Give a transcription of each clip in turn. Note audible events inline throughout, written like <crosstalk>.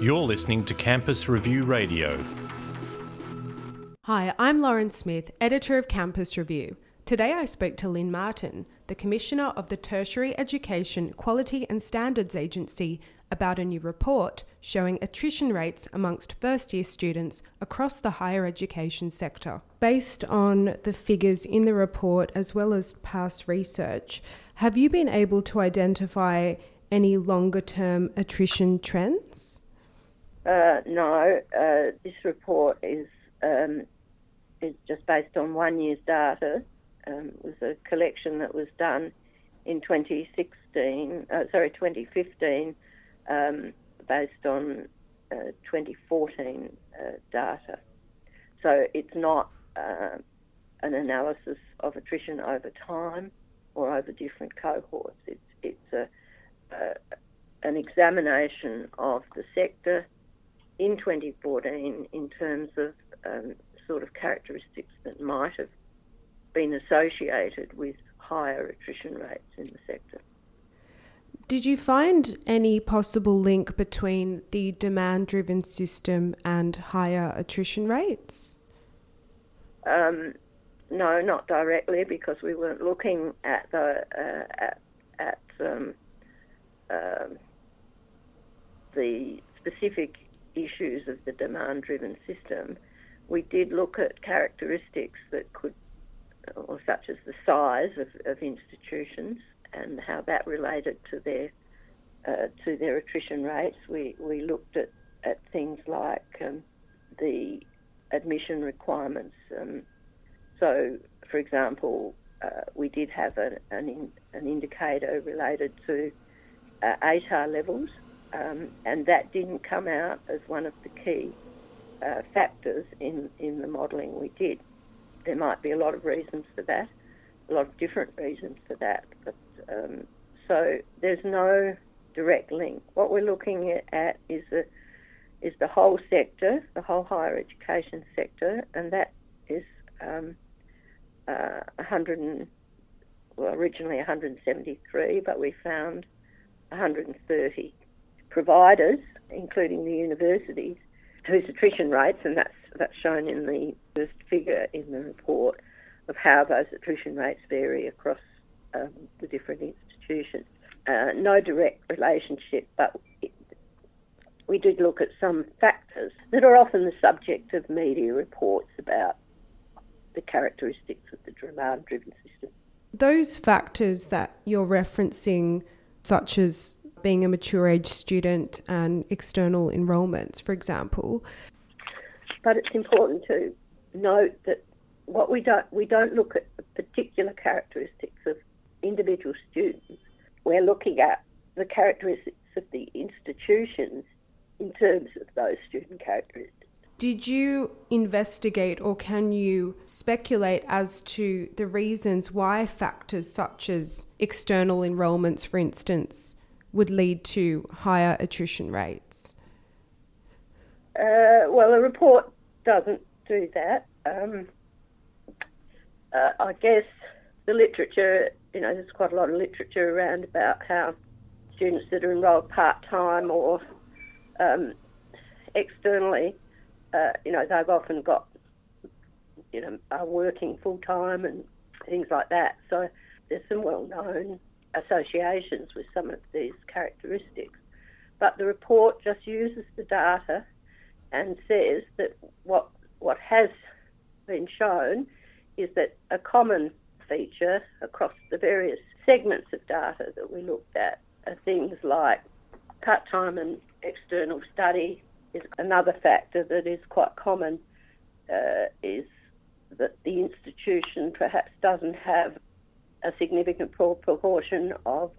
You're listening to Campus Review Radio. Hi, I'm Lauren Smith, editor of Campus Review. Today I spoke to Lin Martin, the Commissioner of the Tertiary Education Quality and Standards Agency, about a new report showing attrition rates amongst first year students across the higher education sector. Based on the figures in the report as well as past research, have you been able to identify any longer term attrition trends? Uh, no, uh, this report is um, is just based on one year's data. Um, it was a collection that was done in 2016, uh, sorry, 2015, um, based on uh, 2014 uh, data. So it's not uh, an analysis of attrition over time or over different cohorts. It's it's a, an examination of the sector in 2014 in terms of um, sort of characteristics that might have been associated with higher attrition rates in the sector. Did you find any possible link between the demand driven system and higher attrition rates? Um, no, not directly because we weren't looking at the uh, at, at um, uh, the specific issues of the demand driven system. We did look at characteristics that could, or such as the size of, of institutions and how that related to their uh, to their attrition rates. We we looked at, at things like um, the admission requirements. Um, so, for example, uh, we did have a, an in, an indicator related to uh, ATAR levels, um, and that didn't come out as one of the key uh, factors in in the modelling we did. There might be a lot of reasons for that, a lot of different reasons for that, but um, so there's no direct link. What we're looking at is the is the whole sector, the whole higher education sector, and that is um, uh, 100 and, well, originally 173, but we found 130 providers, including the universities, whose attrition rates, and that's that's shown in the first figure in the report of how those attrition rates vary across um, the different institutions. Uh, no direct relationship, but it, we did look at some factors that are often the subject of media reports about the characteristics of the demand driven system. Those factors that you're referencing, such as being a mature age student and external enrolments, for example. But it's important to note that what we don't we don't look at the particular characteristics of individual students. We're looking at the characteristics of the institutions in terms of those student characteristics. Did you investigate or can you speculate as to the reasons why factors such as external enrolments, for instance, would lead to higher attrition rates? Uh, well, the report doesn't do that. Um, uh, I guess the literature, you know, there's quite a lot of literature around about how students that are enrolled part time or um, externally, uh, you know, they've often got, you know, are working full time and things like that. So there's some well known associations with some of these characteristics. But the report just uses the data and says that what what has been shown is that a common feature across the various segments of data that we looked at are things like part-time and external study is another factor that is quite common uh, is that the institution perhaps doesn't have a significant proportion of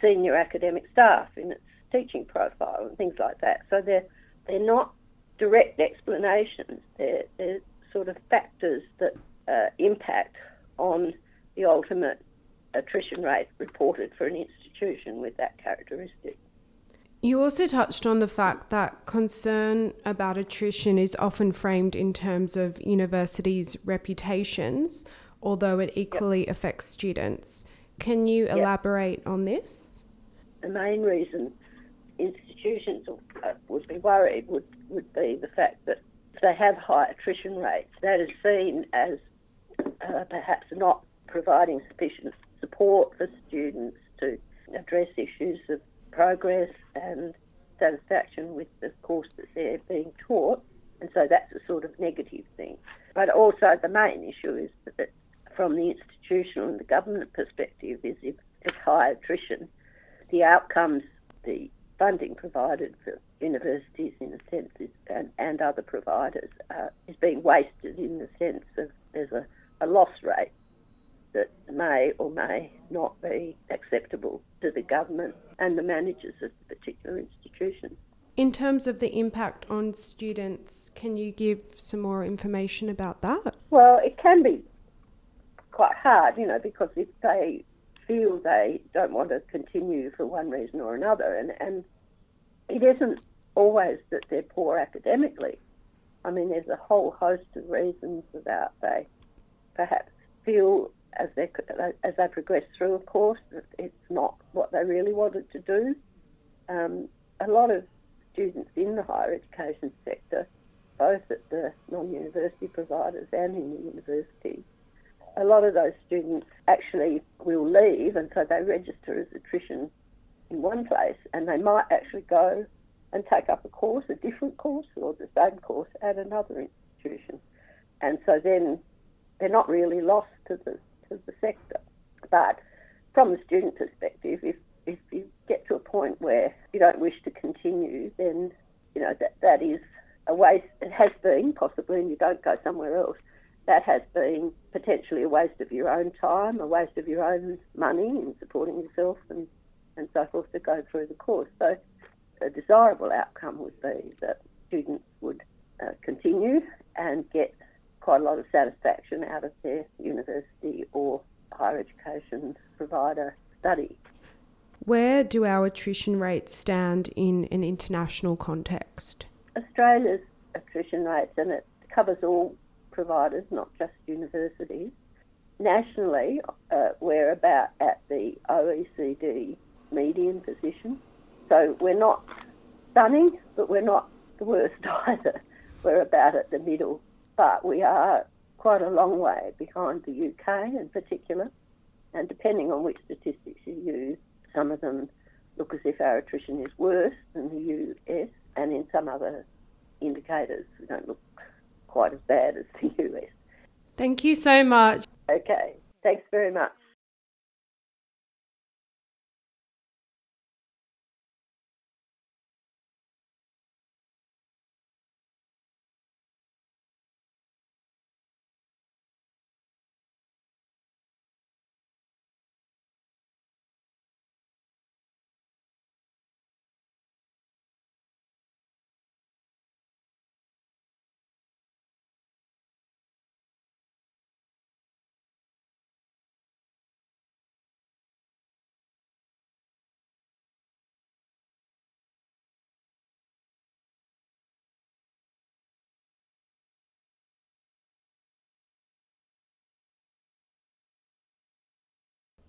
senior academic staff in its teaching profile and things like that. So they're they're not direct explanations. They're, they're sort of factors that uh, impact on the ultimate attrition rate reported for an institution with that characteristic. You also touched on the fact that concern about attrition is often framed in terms of universities' reputations although it equally yep. affects students. Can you yep. elaborate on this? The main reason institutions uh, would be worried would, would be the fact that if they have high attrition rates, that is seen as uh, perhaps not providing sufficient support for students to address issues of progress and satisfaction with the course that they're being taught. And so that's a sort of negative thing. But also the main issue is that from the institutional and the government perspective is if there's high attrition, the outcomes, the funding provided for universities in a sense is, and, and other providers uh, is being wasted in the sense of there's a, a loss rate that may or may not be acceptable to the government and the managers of the particular institution. In terms of the impact on students, can you give some more information about that? Well, it can be quite hard, you know, because if they feel they don't want to continue for one reason or another, and, and it isn't always that they're poor academically. I mean, there's a whole host of reasons about they perhaps feel as they as they progress through a course it's not what they really wanted to do. Um, a lot of students in the higher education sector, both at the non-university providers and in the universities, a lot of those students actually will leave, and so they register as attrition in one place, and they might actually go and take up a course, a different course, or the same course at another institution. And so then they're not really lost to the to the sector. But from the student perspective, if if you get to a point where you don't wish to continue, then you know that that is a waste. It has been possibly, and you don't go somewhere else. That has been potentially a waste of your own time, a waste of your own money in supporting yourself and and so forth to go through the course. So a desirable outcome would be that students would uh, continue and get quite a lot of satisfaction out of their university or higher education provider study. Where do our attrition rates stand in an international context? Australia's attrition rates, and it covers all providers, not just universities. Nationally, uh, we're about at the OECD median position. So we're not stunning, but we're not the worst <laughs> either. We're about at the middle, but we are quite a long way behind the UK in particular. And depending on which statistics you use, some of them look as if our attrition is worse than the US, and in some other indicators, we don't look quite as bad as the US. Thank you so much. Okay, thanks very much.